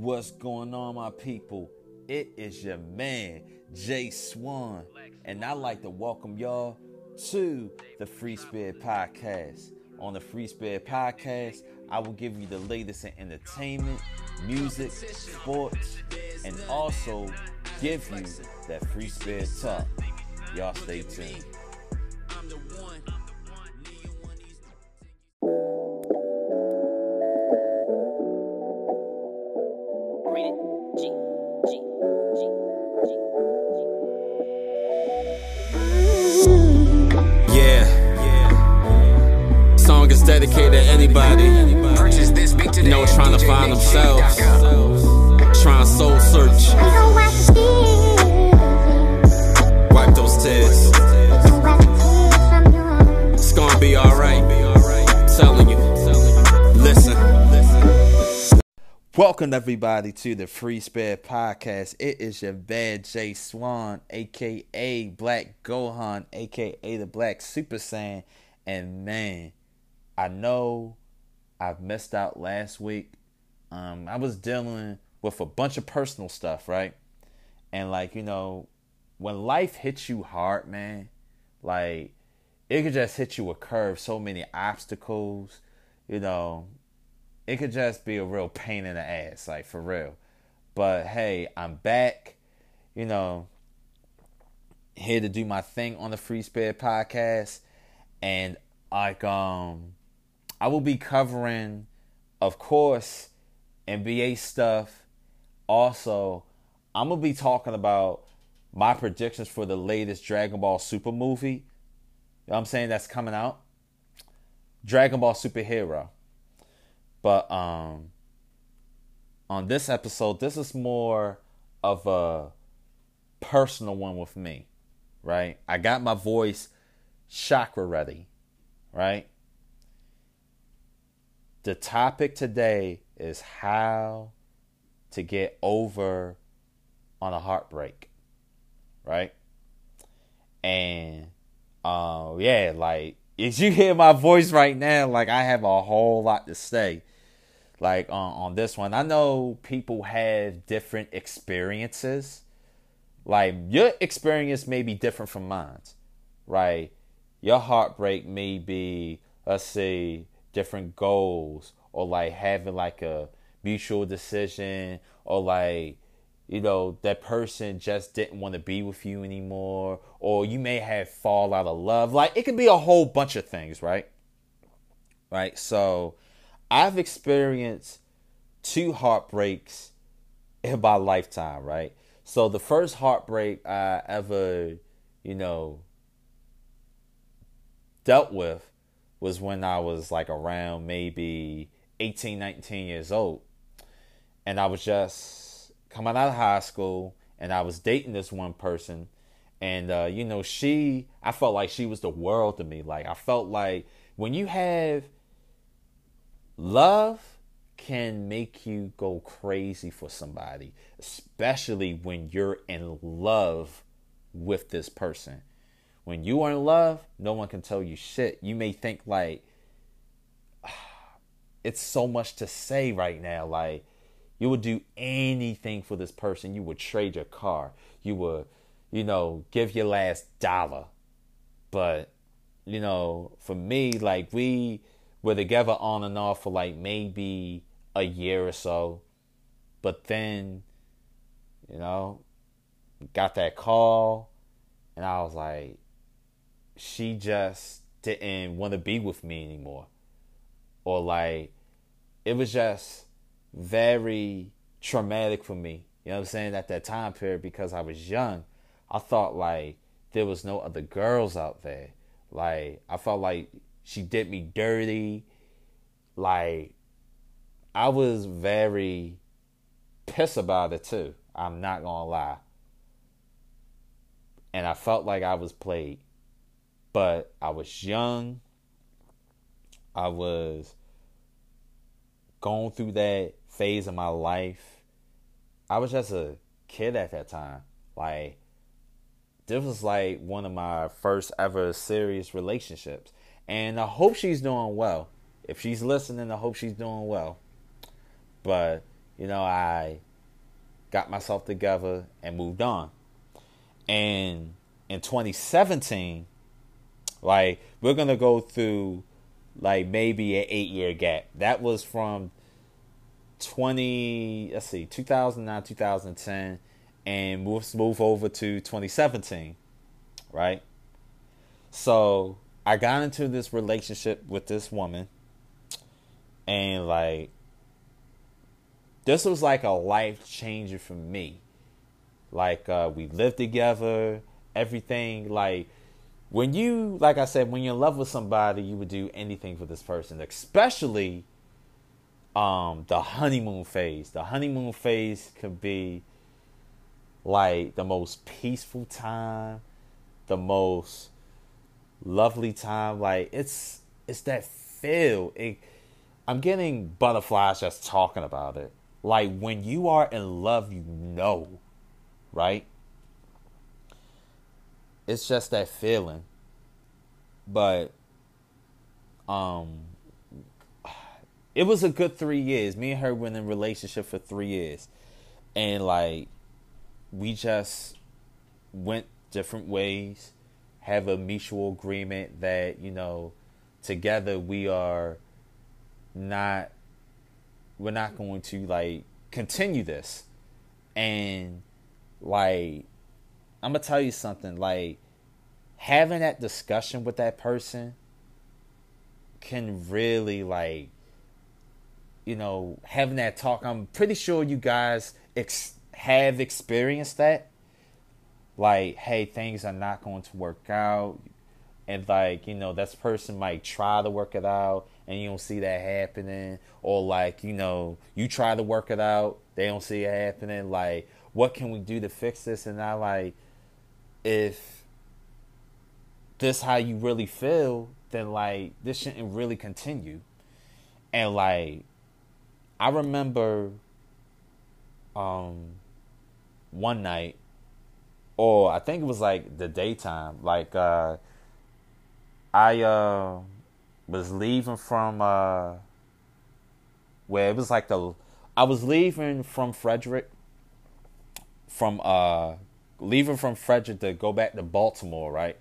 What's going on, my people? It is your man, Jay Swan, and I'd like to welcome y'all to the Free Spirit Podcast. On the Free Spirit Podcast, I will give you the latest in entertainment, music, sports, and also give you that free spirit talk. Y'all stay tuned. Everybody to the Free Spirit Podcast. It is your bad Jay Swan, aka Black Gohan, aka the Black Super Saiyan. And man, I know I've missed out last week. Um, I was dealing with a bunch of personal stuff, right? And like, you know, when life hits you hard, man, like it could just hit you a curve, so many obstacles, you know, it could just be a real pain in the ass, like for real. But hey, I'm back, you know, here to do my thing on the Free Spirit podcast, and like um, I will be covering, of course, NBA stuff. Also, I'm gonna be talking about my predictions for the latest Dragon Ball Super movie. You know I'm saying that's coming out. Dragon Ball Superhero. But um on this episode, this is more of a personal one with me, right? I got my voice chakra ready, right? The topic today is how to get over on a heartbreak, right? And uh yeah, like if you hear my voice right now, like I have a whole lot to say like on, on this one. I know people have different experiences. Like your experience may be different from mine, right? Your heartbreak may be, let's say, different goals or like having like a mutual decision or like you know that person just didn't want to be with you anymore or you may have fall out of love like it could be a whole bunch of things right right so I've experienced two heartbreaks in my lifetime, right? So the first heartbreak I ever, you know, dealt with was when I was like around maybe 18, 19 years old. And I was just coming out of high school and I was dating this one person. And, uh, you know, she, I felt like she was the world to me. Like, I felt like when you have love can make you go crazy for somebody, especially when you're in love with this person. When you are in love, no one can tell you shit. You may think like it's so much to say right now like you would do anything for this person. You would trade your car. You would, you know, give your last dollar. But, you know, for me like we were together on and off for like maybe a year or so. But then, you know, got that call and I was like, she just didn't want to be with me anymore. Or like, it was just very traumatic for me. You know what I'm saying? At that time period, because I was young, I thought like there was no other girls out there. Like, I felt like she did me dirty. Like I was very pissed about it too. I'm not gonna lie. And I felt like I was played. But I was young. I was going through that phase of my life. I was just a kid at that time. Like this was like one of my first ever serious relationships. And I hope she's doing well. If she's listening, I hope she's doing well. But you know, I got myself together and moved on. And in 2017, like we're gonna go through like maybe an eight year gap. That was from 20 let's see 2009 2010 and move move over to 2017 right? So i got into this relationship with this woman and like this was like a life changer for me. Like uh we lived together everything like when you like i said when you're in love with somebody you would do anything for this person especially um the honeymoon phase. The honeymoon phase could be like the most peaceful time, the most lovely time. Like it's it's that feel. It, I'm getting butterflies just talking about it. Like when you are in love, you know, right? It's just that feeling. But um it was a good three years. Me and her were in a relationship for three years, and like we just went different ways. Have a mutual agreement that you know together we are not we're not going to like continue this and like i'm gonna tell you something like having that discussion with that person can really like you know, having that talk. I'm pretty sure you guys ex- have experienced that. Like, hey, things are not going to work out. And, like, you know, this person might try to work it out and you don't see that happening. Or, like, you know, you try to work it out, they don't see it happening. Like, what can we do to fix this? And I, like, if this how you really feel, then, like, this shouldn't really continue. And, like, I remember um one night or I think it was like the daytime like uh I uh was leaving from uh where it was like the I was leaving from Frederick from uh leaving from Frederick to go back to Baltimore, right?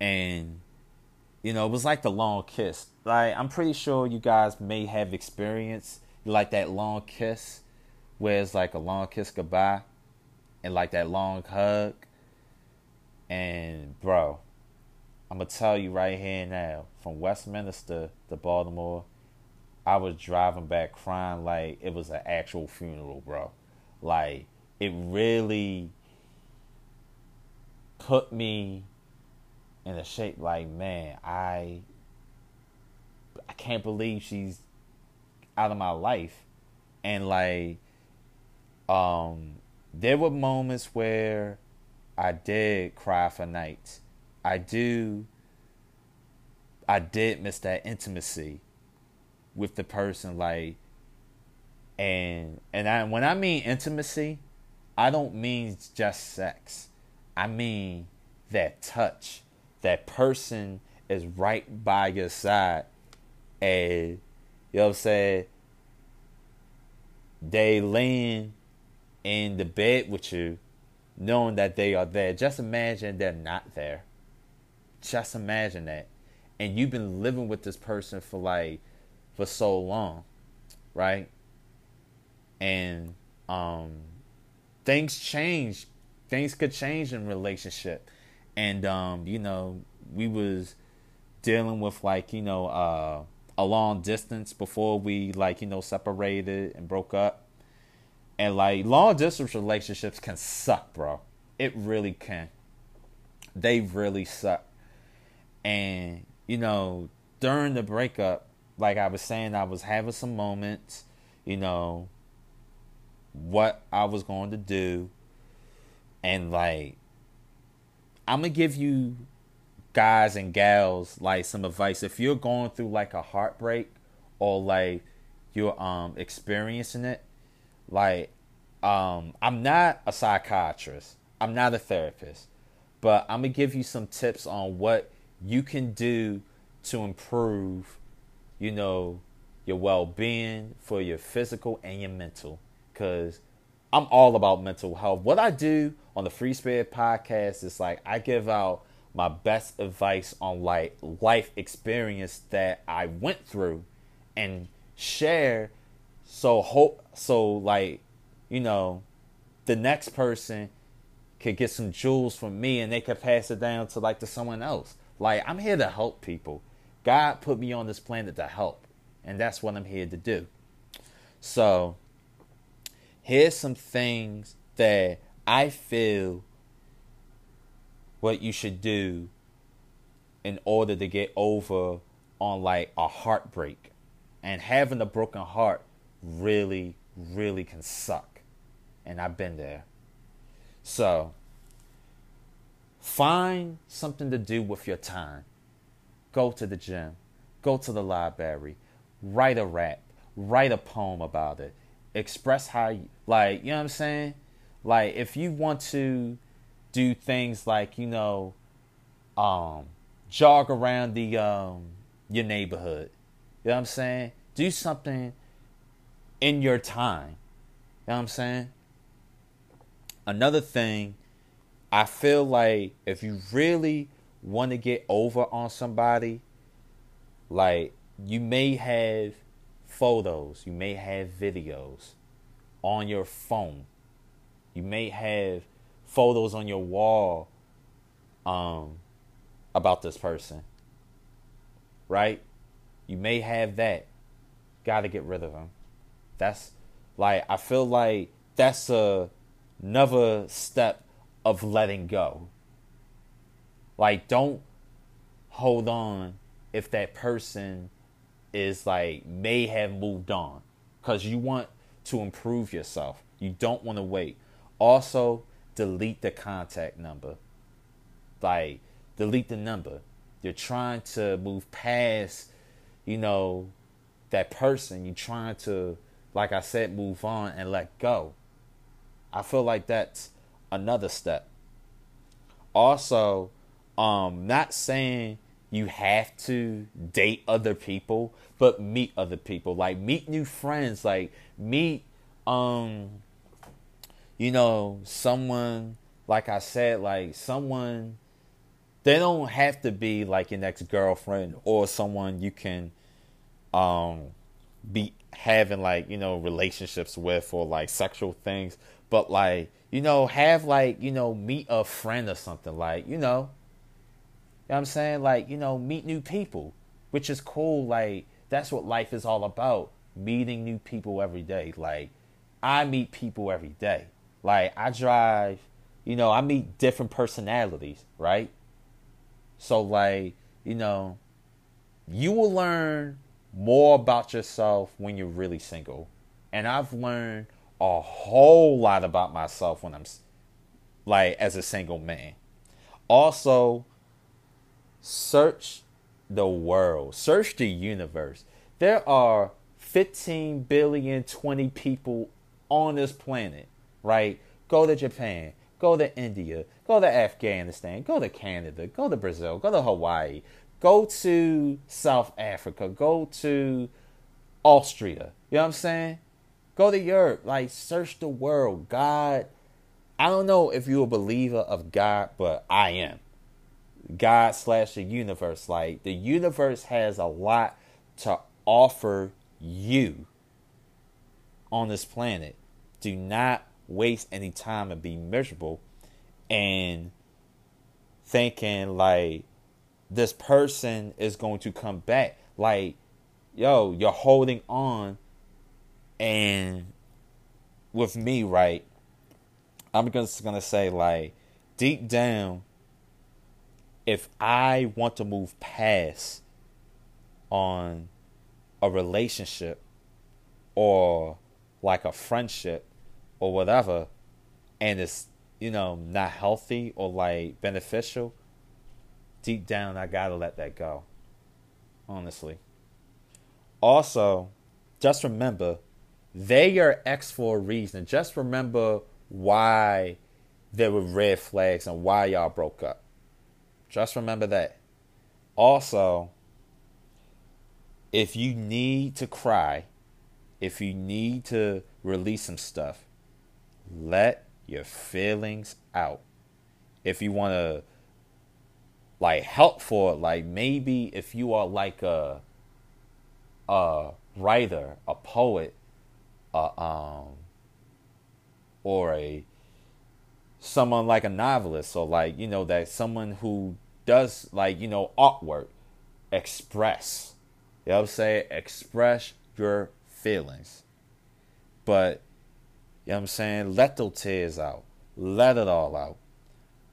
And you know, it was like the long kiss. Like I'm pretty sure you guys may have experienced like that long kiss, where it's like a long kiss goodbye, and like that long hug. And bro, I'm gonna tell you right here now, from Westminster to Baltimore, I was driving back crying like it was an actual funeral, bro. Like it really put me in a shape like man i i can't believe she's out of my life. And like um there were moments where i did cry for nights. I do i did miss that intimacy with the person like and and I when I mean intimacy, I don't mean just sex. I mean that touch, that person is right by your side. And you know what I'm saying? They laying in the bed with you knowing that they are there. Just imagine they're not there. Just imagine that. And you've been living with this person for like for so long right? And um things change. Things could change in relationship and um, you know, we was dealing with like you know uh, a long distance before we like you know separated and broke up, and like long distance relationships can suck, bro. It really can. They really suck, and you know during the breakup, like I was saying, I was having some moments, you know, what I was going to do, and like I'm gonna give you guys and gals like some advice. If you're going through like a heartbreak or like you're um experiencing it, like um I'm not a psychiatrist. I'm not a therapist. But I'm gonna give you some tips on what you can do to improve, you know, your well being, for your physical and your mental. Because I'm all about mental health. What I do on the Free Spirit podcast is like I give out my best advice on like life experience that I went through and share so hope so like you know the next person could get some jewels from me and they could pass it down to like to someone else. Like I'm here to help people. God put me on this planet to help. And that's what I'm here to do. So here's some things that I feel what you should do in order to get over on like a heartbreak. And having a broken heart really, really can suck. And I've been there. So, find something to do with your time. Go to the gym, go to the library, write a rap, write a poem about it, express how, you, like, you know what I'm saying? Like, if you want to do things like, you know, um, jog around the um, your neighborhood, you know what I'm saying? Do something in your time. You know what I'm saying? Another thing, I feel like if you really want to get over on somebody, like you may have photos, you may have videos on your phone, you may have photos on your wall um, about this person, right? You may have that. Got to get rid of them. That's like I feel like that's a another step of letting go. Like, don't hold on if that person is like may have moved on because you want to improve yourself. You don't want to wait. Also, delete the contact number. Like, delete the number. You're trying to move past, you know, that person. You're trying to, like I said, move on and let go. I feel like that's another step. Also, um, not saying you have to date other people, but meet other people. Like meet new friends. Like meet um you know, someone like I said, like someone they don't have to be like your next girlfriend or someone you can um be having like, you know, relationships with or like sexual things, but like you know have like you know meet a friend or something like you know, know what i'm saying? Like you know meet new people which is cool. Like that's what life is all about meeting new people every day. Like i meet people every day. Like i drive you know i meet different personalities right? So like you know you will learn more about yourself when you're really single. And i've learned a whole lot about myself when I'm like as a single man. Also, search the world, search the universe. There are 15 billion 20 people on this planet, right? Go to Japan, go to India, go to Afghanistan, go to Canada, go to Brazil, go to Hawaii, go to South Africa, go to Austria. You know what I'm saying? Go to Europe. Like, search the world. God, I don't know if you're a believer of God, but I am. God slash the universe. Like, the universe has a lot to offer you on this planet. Do not waste any time and be miserable and thinking like this person is going to come back. Like, yo, you're holding on and with me, right, I'm just gonna say like deep down, if I want to move past on a relationship or like a friendship or whatever, and it's you know not healthy or like beneficial, deep down I gotta let that go. Honestly. Also, just remember they are X for a reason. Just remember why there were red flags and why y'all broke up. Just remember that. Also, if you need to cry, if you need to release some stuff, let your feelings out. If you want to like help for it, like maybe if you are like a a writer, a poet, a um or a someone like a novelist or like you know that someone who does like you know artwork express you know what i'm saying? Express your feelings. But you know what i'm saying? Let those tears out. Let it all out.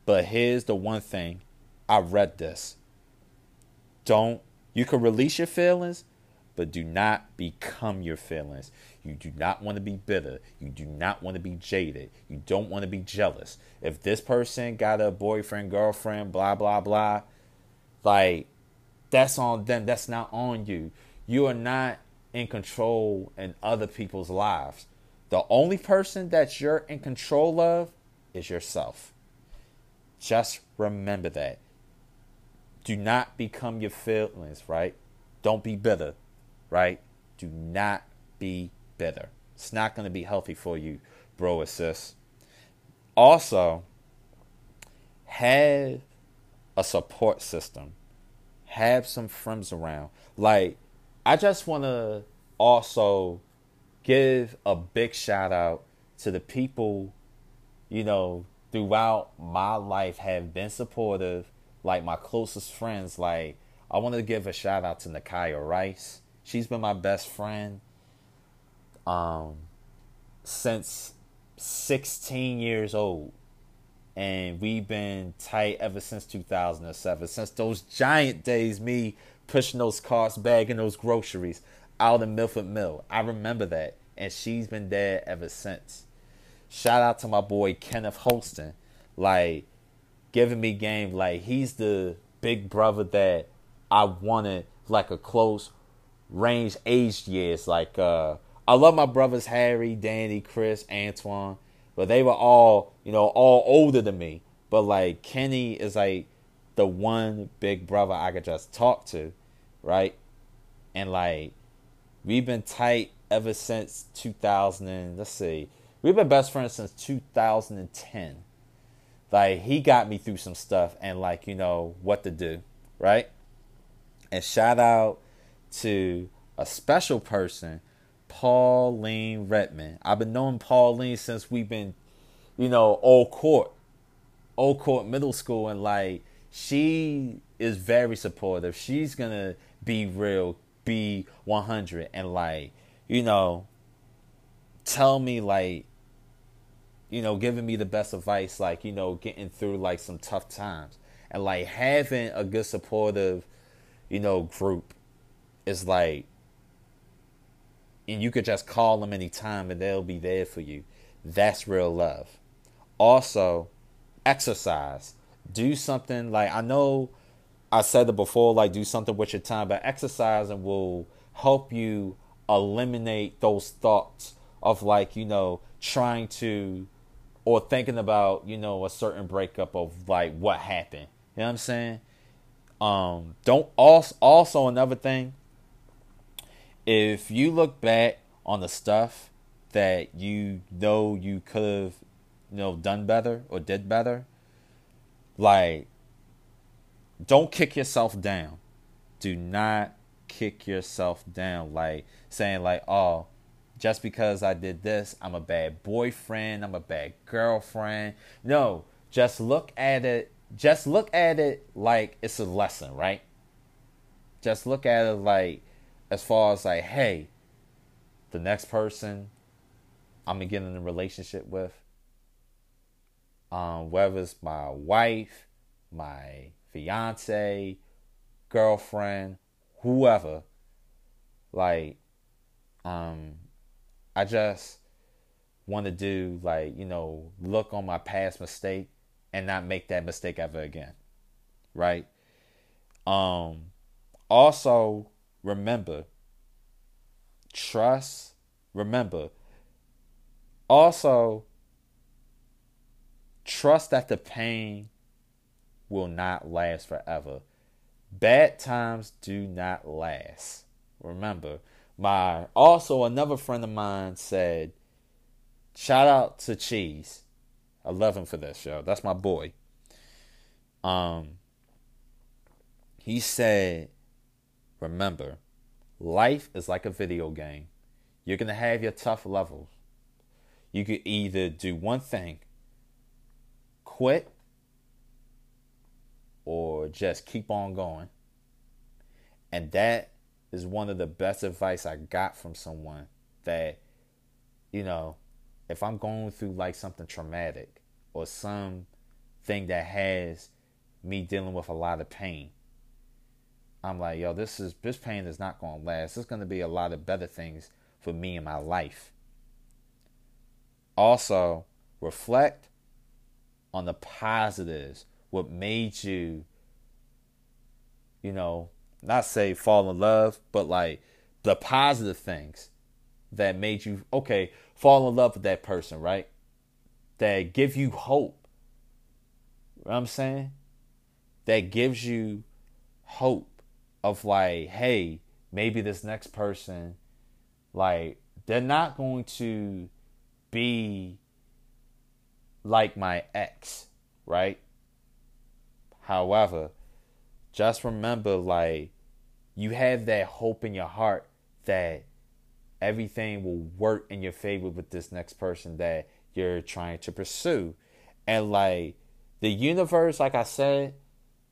But here's the one thing. I read this. Don't you can release your feelings but do not become your feelings. You do not want to be bitter. You do not want to be jaded. You don't want to be jealous. If this person got a boyfriend, girlfriend, blah, blah, blah, like, that's on them. That's not on you. You are not in control in other people's lives. The only person that you're in control of is yourself. Just remember that. Do not become your feelings, right? Don't be bitter right? Do not be bitter. It's not going to be healthy for you, bro or sis. Also, have a support system. Have some friends around. Like, I just want to also give a big shout out to the people, you know, throughout my life have been supportive, like my closest friends. Like, I want to give a shout out to Nakaya Rice. She's been my best friend um, since 16 years old. And we've been tight ever since 2007. Since those giant days, me pushing those carts, bagging those groceries out in Milford Mill. I remember that. And she's been there ever since. Shout out to my boy Kenneth Holston. Like, giving me game. Like, he's the big brother that I wanted, like a close range aged years. Like uh, I love my brothers Harry, Danny, Chris, Antoine, but they were all you know all older than me. But like Kenny is like the one big brother I could just talk to, right? And like we've been tight ever since 2000. And, let's see, we've been best friends since 2010. Like he got me through some stuff and like you know what to do, right? And shout out to a special person, Pauline Redman. I've been knowing Pauline since we've been, you know, old court, old court middle school, and like she is very supportive. She's gonna be real, be 100, and like, you know, tell me like, you know, giving me the best advice, like, you know, getting through like some tough times, and like having a good supportive, you know, group it's like and you could just call them anytime and they'll be there for you. That's real love. Also, exercise. Do something like I know I said it before, like do something with your time, but exercising will help you eliminate those thoughts of like, you know, trying to or thinking about, you know, a certain breakup of like what happened. You know what I'm saying? Um, don't also also another thing, if you look back on the stuff that you know you could have, you know, done better or did better, like, don't kick yourself down. Do not kick yourself down. Like, saying, like, oh, just because I did this, I'm a bad boyfriend, I'm a bad girlfriend. No, just look at it, just look at it like it's a lesson, right? Just look at it like as far as like, hey, the next person I'm gonna get in a relationship with, um, whether it's my wife, my fiance, girlfriend, whoever, like, um, I just want to do like you know look on my past mistake and not make that mistake ever again, right? Um, also remember, trust, remember, also trust that the pain will not last forever. Bad times do not last. remember. My also another friend of mine said, shout out to Cheese. I love him for this show. That's my boy. Um he said, remember, life is like a video game. You're gonna have your tough levels. You could either do one thing, quit, or just keep on going. And that is one of the best advice I got from someone that, you know, if I'm going through like something traumatic or something that has me dealing with a lot of pain, I'm like, yo, this is this pain is not gonna last. There's gonna be a lot of better things for me in my life. Also, reflect on the positives, what made you, you know, not say fall in love, but like the positive things that made you okay fall in love with that person, right? That give you hope. You know what I'm saying? That gives you hope of like, hey, maybe this next person, like, they're not going to be like my ex, right? However, just remember like you have that hope in your heart that everything will work in your favor with this next person that you're trying to pursue. And like the universe, like I said,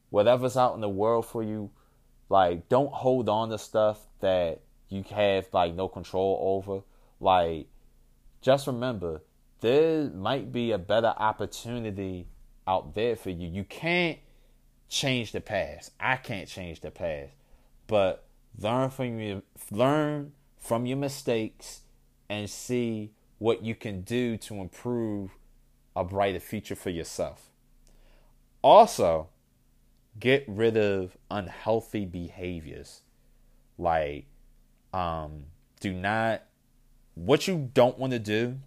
whatever's out in the world for you, like don't hold on to stuff that you have like no control over. Like just remember there might be a better opportunity out there for you. You can't change the past. I can't change the past. But learn from your learn from your mistakes and see what you can do to improve a brighter future for yourself. Also, get rid of unhealthy behaviors. Like um do not what you don't want to do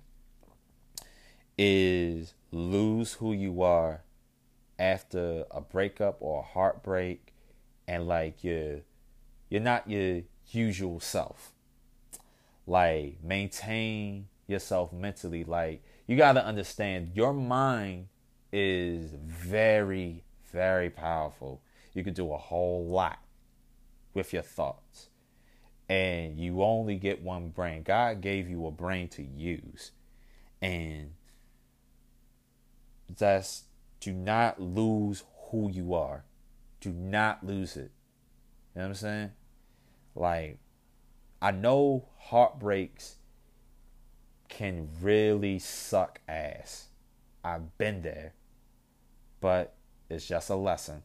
is lose who you are after a breakup or a heartbreak and like you're you're not your usual self like maintain yourself mentally like you got to understand your mind is very very powerful you can do a whole lot with your thoughts and you only get one brain god gave you a brain to use and that's do not lose who you are. Do not lose it. You know what I'm saying? Like, I know heartbreaks can really suck ass. I've been there. But it's just a lesson.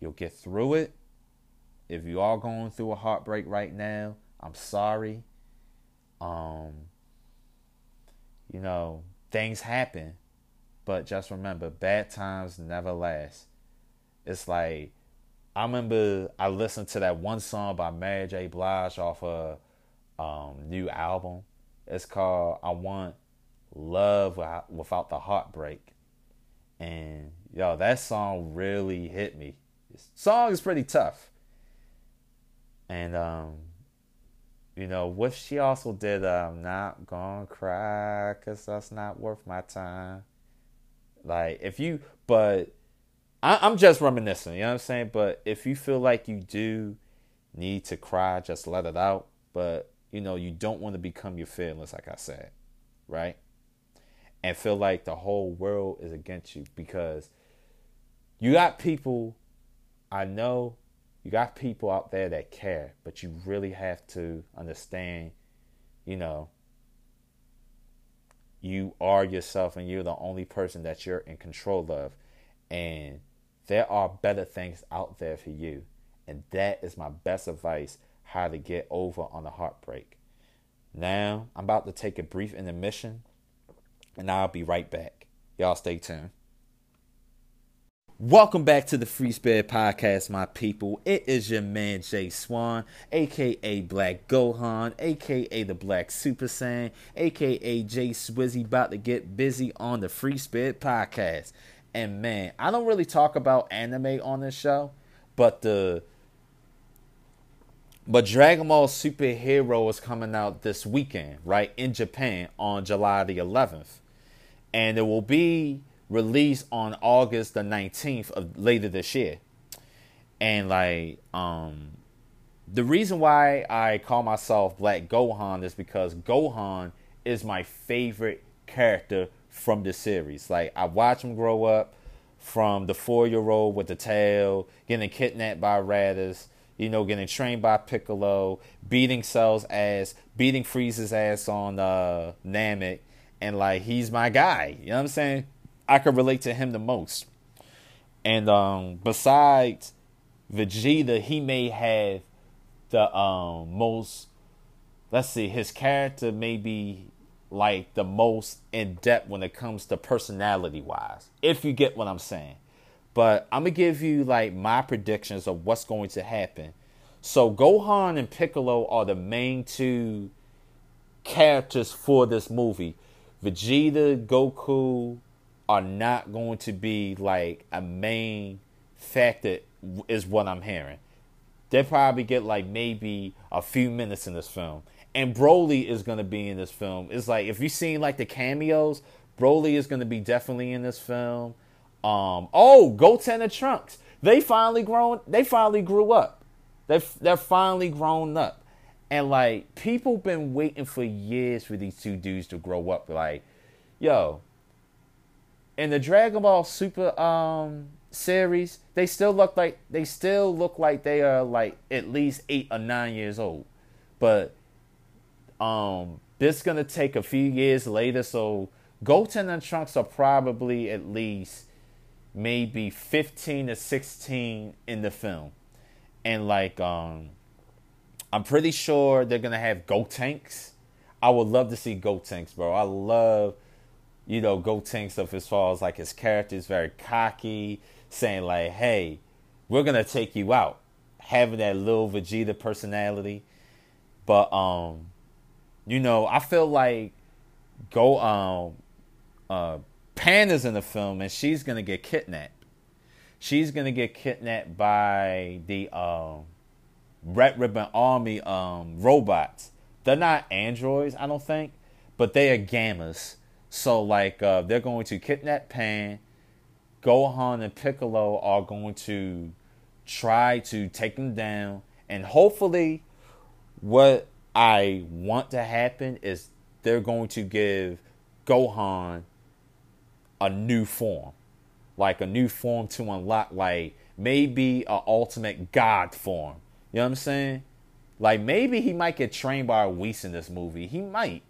You'll get through it. If you are going through a heartbreak right now, I'm sorry. Um, you know, things happen. But just remember, bad times never last. It's like I remember I listened to that one song by Mary J. Blige off a um, new album. It's called "I Want Love Without the Heartbreak," and yo, that song really hit me. This song is pretty tough, and um, you know, what she also did, I'm not gonna cry, cause that's not worth my time. Like if you, but I, I'm just reminiscing. You know what I'm saying? But if you feel like you do need to cry, just let it out. But you know, you don't want to become your feelings, like I said, right? And feel like the whole world is against you because you got people. I know you got people out there that care, but you really have to understand, you know, you are yourself and you're the only person that you're in control of. And there are better things out there for you. And that is my best advice how to get over on a heartbreak. Now, I'm about to take a brief intermission and I'll be right back. Y'all stay tuned. Welcome back to the Free Spirit Podcast, my people. It is your man Jay Swan, aka Black Gohan, aka the Black Super Saiyan, aka Jay Swizzy, about to get busy on the Free Spirit Podcast. And man, I don't really talk about anime on this show, but the But Dragon Ball Superhero is coming out this weekend, right, in Japan on July the 11th. And it will be released on August the 19th of later this year. And like um the reason why I call myself Black Gohan is because Gohan is my favorite character from the series. Like I watch him grow up from the four year old with the tail, getting kidnapped by Raditz, you know, getting trained by Piccolo, beating Cell's ass, beating Frieza's ass on uh, Namek, and like he's my guy. You know what I'm saying? I could relate to him the most. And um, besides Vegeta, he may have the um, most. Let's see, his character may be like the most in depth when it comes to personality wise, if you get what I'm saying. But I'm gonna give you like my predictions of what's going to happen. So Gohan and Piccolo are the main two characters for this movie. Vegeta, Goku are not going to be like a main factor, is what I'm hearing. They probably get like maybe a few minutes in this film and Broly is gonna be in this film. It's like if you've seen like the cameos, Broly is gonna be definitely in this film. Um, oh, Goten and Trunks, they finally grown. They finally grew up. They they're finally grown up, and like people been waiting for years for these two dudes to grow up. Like, yo, in the Dragon Ball Super um series, they still look like they still look like they are like at least eight or nine years old, but um, this is gonna take a few years later, so Goten and Trunks are probably at least maybe 15 to 16 in the film. And like um I'm pretty sure they're gonna have Gotenks. I would love to see Gotenks, bro. I love, you know, Gotenks stuff as far as like his character is very cocky, saying like, hey, we're gonna take you out. Having that little Vegeta personality. But um you know, I feel like go um uh Panda's in the film and she's gonna get kidnapped. She's gonna get kidnapped by the um Red Ribbon Army um robots. They're not androids, I don't think, but they are gammas. So like uh, they're going to kidnap Pan. Gohan and Piccolo are going to try to take them down, and hopefully, what I want to happen is they're going to give Gohan a new form, like a new form to unlock, like maybe a ultimate God form. You know what I'm saying? Like maybe he might get trained by a Whis in this movie. He might.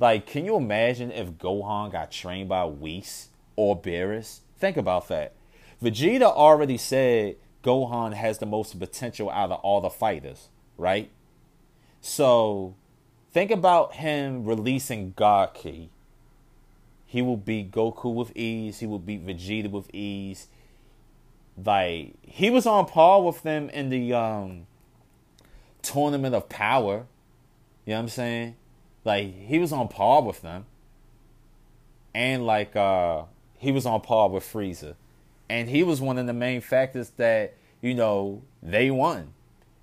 Like, can you imagine if Gohan got trained by Whis or Beerus? Think about that. Vegeta already said Gohan has the most potential out of all the fighters, right? So think about him releasing God Ki. He will beat Goku with ease. He will beat Vegeta with ease. Like he was on par with them in the um tournament of power. You know what I'm saying? Like he was on par with them. And like uh he was on par with Frieza. And he was one of the main factors that, you know, they won.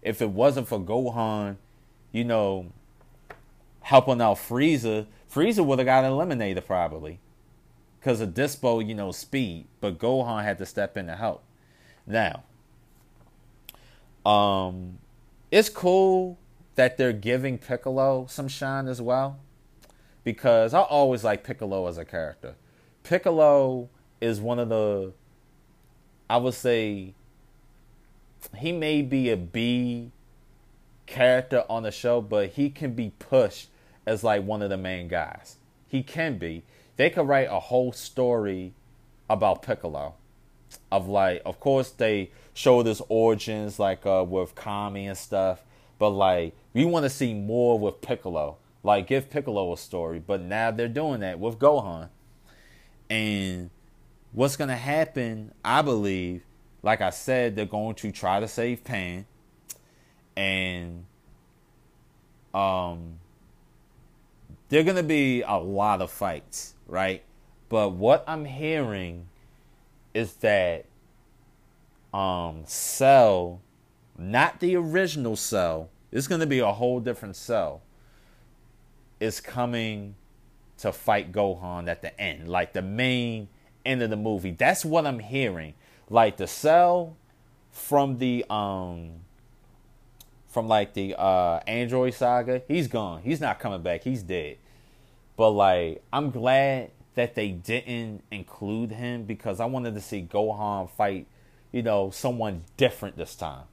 If it wasn't for Gohan you know, helping out Frieza, Frieza would have got eliminated probably because of Dyspo, you know, speed. But Gohan had to step in to help. Now, um, it's cool that they're giving Piccolo some shine as well because I always like Piccolo as a character. Piccolo is one of the, I would say, he may be a B character on the show, but he can be pushed as like one of the main guys. He can be. They could write a whole story about Piccolo. Of like, of course, they show his origins like uh, with Kami and stuff, but like we want to see more with Piccolo. Like, give Piccolo a story, but now they're doing that with Gohan. And what's gonna happen? I believe, like I said, they're going to try to save Pan and um there're gonna be a lot of fights, right? But what I'm hearing is that um Cell, not the original Cell, It's gonna be a whole different cell. Is coming to fight Gohan at the end, like the main end of the movie. That's what I'm hearing. Like the cell from the um from like the uh Android saga, he's gone. He's not coming back. He's dead. But like I'm glad that they didn't include him because I wanted to see Gohan fight, you know, someone different this time.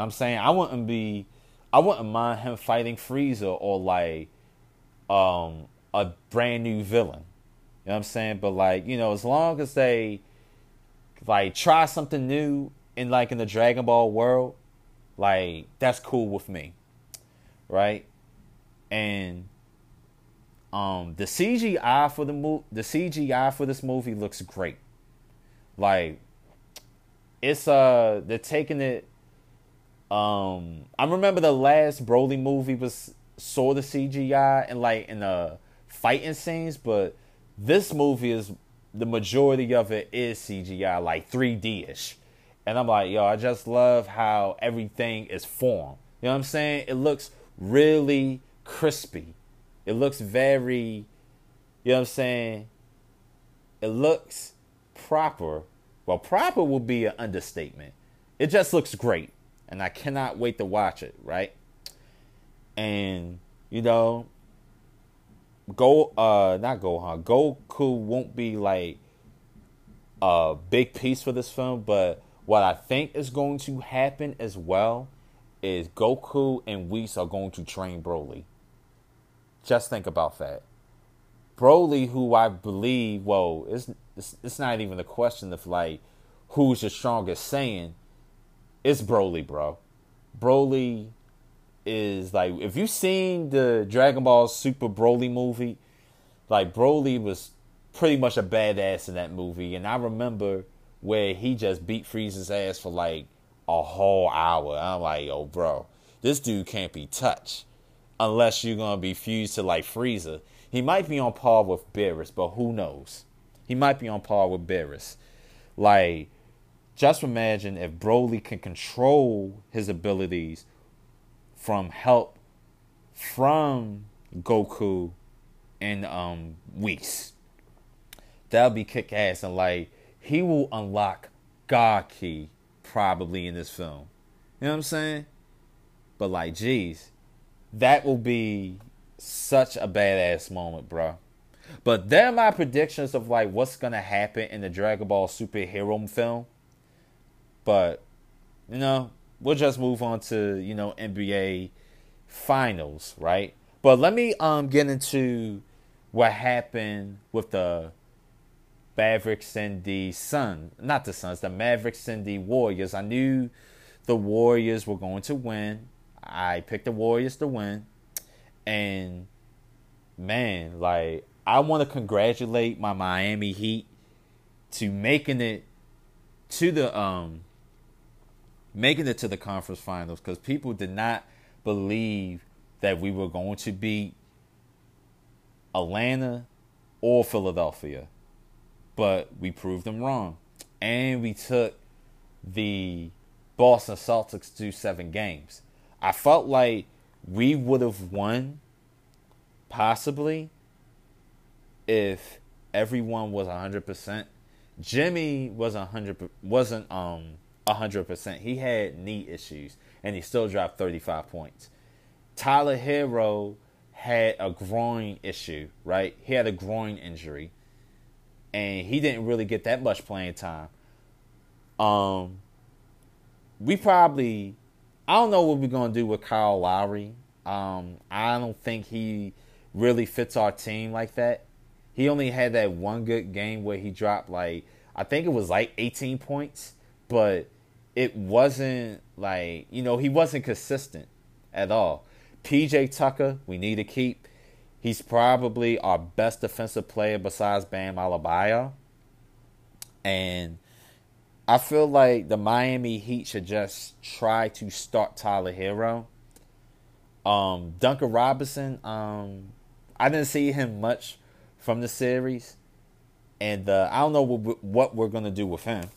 I'm saying I wouldn't be I wouldn't mind him fighting Frieza or like um a brand new villain. You know what I'm saying? But like, you know, as long as they like try something new in like in the Dragon Ball world, like that's cool with me. Right? And um the CGI for the mo- the CGI for this movie looks great. Like it's uh they're taking it um I remember the last Broly movie was sort of CGI and like in the fighting scenes, but this movie is the majority of it is CGI, like 3D ish. And I'm like, yo, I just love how everything is formed. You know what I'm saying? It looks really crispy. It looks very, you know what I'm saying? It looks proper. Well, proper will be an understatement. It just looks great. And I cannot wait to watch it, right? And, you know, Go uh not Gohan. Goku won't be like a big piece for this film, but what I think is going to happen as well is Goku and Whis are going to train Broly. Just think about that. Broly, who I believe, well, it's, it's, it's not even a question of like who's the strongest Saiyan. It's Broly, bro. Broly is like if you've seen the Dragon Ball Super Broly movie, like Broly was pretty much a badass in that movie, and I remember where he just beat Frieza's ass for like a whole hour. I'm like, yo, bro, this dude can't be touched unless you're gonna be fused to like Frieza. He might be on par with Beerus, but who knows? He might be on par with Beerus. Like, just imagine if Broly can control his abilities from help from Goku and um Whis. That'll be kick ass and like he will unlock God Ki probably in this film. You know what I'm saying? But like, geez, that will be such a badass moment, bro. But they're my predictions of like what's gonna happen in the Dragon Ball superhero film. But you know, we'll just move on to you know NBA finals, right? But let me um get into what happened with the Mavericks and the Sun, not the Suns, the Mavericks and the Warriors. I knew the Warriors were going to win. I picked the Warriors to win. And man, like I want to congratulate my Miami Heat to making it to the um making it to the conference finals cuz people did not believe that we were going to beat Atlanta or Philadelphia. But we proved them wrong. And we took the Boston Celtics to seven games. I felt like we would have won possibly if everyone was 100%. Jimmy was 100 wasn't um 100%. He had knee issues and he still dropped 35 points. Tyler Herro had a groin issue, right? He had a groin injury, and he didn't really get that much playing time. Um, we probably, I don't know what we're gonna do with Kyle Lowry. Um, I don't think he really fits our team like that. He only had that one good game where he dropped like I think it was like 18 points, but it wasn't like you know he wasn't consistent at all. PJ Tucker, we need to keep. He's probably our best defensive player besides Bam Adebayo. And I feel like the Miami Heat should just try to start Tyler Herro. Um, Duncan Robinson, um, I didn't see him much from the series. And uh, I don't know what, what we're going to do with him.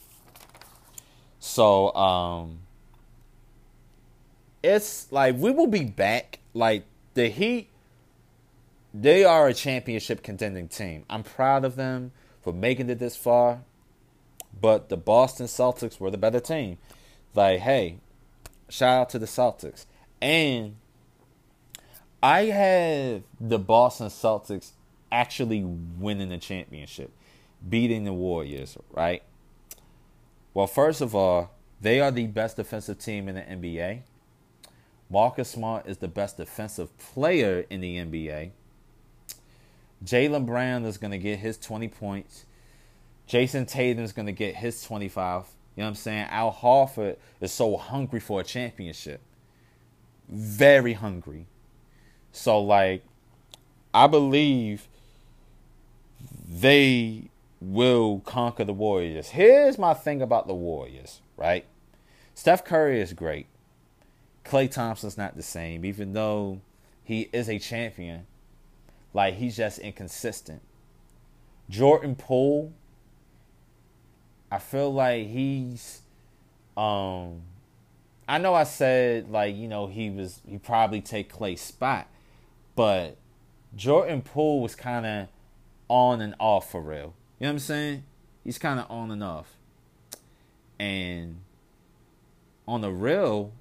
So, um, it's like we will be back. Like the Heat, they are a championship contending team. I'm proud of them for making it this far. But the Boston Celtics were the better team. Like, hey, shout out to the Celtics. And I have the Boston Celtics actually winning the championship, beating the Warriors, right? Well, first of all, they are the best defensive team in the NBA. Marcus Smart is the best defensive player in the NBA. Jaylen Brown is going to get his 20 points. Jayson Tatum is going to get his 25. You know what I'm saying? Al Horford is so hungry for a championship. Very hungry. So, like, I believe they will conquer the Warriors. Here's my thing about the Warriors, right? Steph Curry is great. Klay Thompson's not the same, even though he is a champion. Like he's just inconsistent. Jordan Poole, I feel like he's um I know I said like, you know, he was he probably take Klay's spot, but Jordan Poole was kinda on and off for real. You know what I'm saying? He's kinda on and off. And on the real,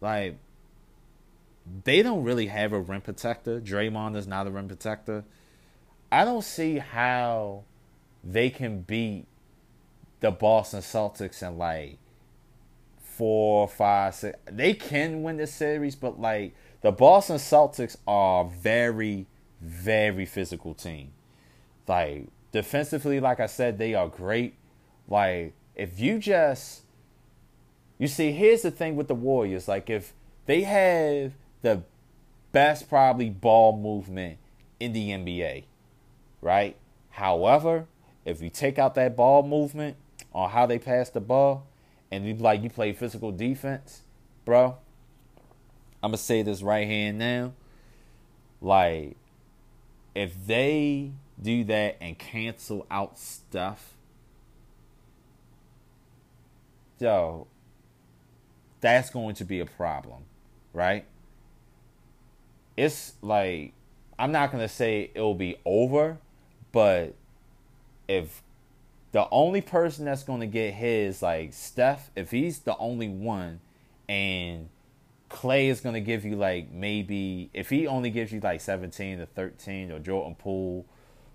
like they don't really have a rim protector. Draymond is not a rim protector. I don't see how they can beat the Boston Celtics in like four, five, six. They can win this series, but like the Boston Celtics are very, very physical team. Like defensively, like I said, they are great. Like if you just you see, here's the thing with the Warriors. Like, if they have the best, probably, ball movement in the NBA, right? However, if you take out that ball movement on how they pass the ball, and you like you play physical defense, bro. I'm gonna say this right here now. Like, if they do that and cancel out stuff, yo, that's going to be a problem, right? It's like I'm not going to say it'll be over, but if the only person that's going to get his like Steph, if he's the only one and Klay is going to give you like maybe if he only gives you like 17 to 13 or Jordan Poole,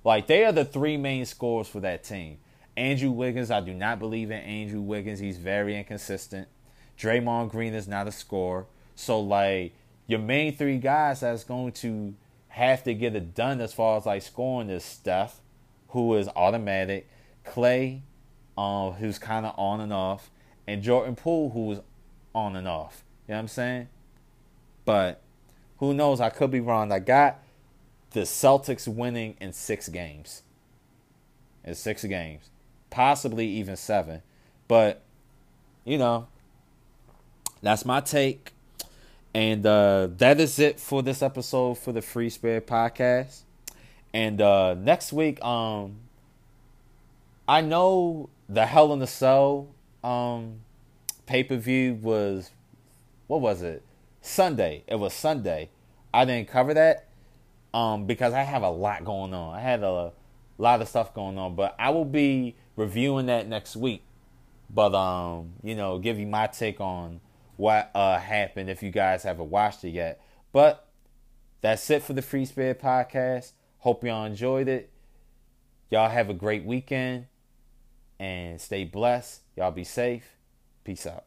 like they are the three main scores for that team. Andrew Wiggins, I do not believe in Andrew Wiggins. He's very inconsistent. Draymond Green is not a scorer. So like your main three guys that's going to have to get it done as far as like scoring is Steph, who is automatic, Klay, um, who's kind of on and off, and Jordan Poole, who's on and off. You know what I'm saying? But who knows? I could be wrong. I got the Celtics winning in six games. In six games. Possibly even seven. But, you know, that's my take. And uh, that is it for this episode for the Free Spirit Podcast. And uh, next week, um, I know the Hell in the Cell um, pay per view was what was it? Sunday. It was Sunday. I didn't cover that um, because I have a lot going on. I had a lot of stuff going on, but I will be reviewing that next week. But um, you know, give you my take on what uh, happened if you guys haven't watched it yet. But that's it for the Free Spirit Podcast. Hope y'all enjoyed it. Y'all have a great weekend and stay blessed. Y'all be safe. Peace out.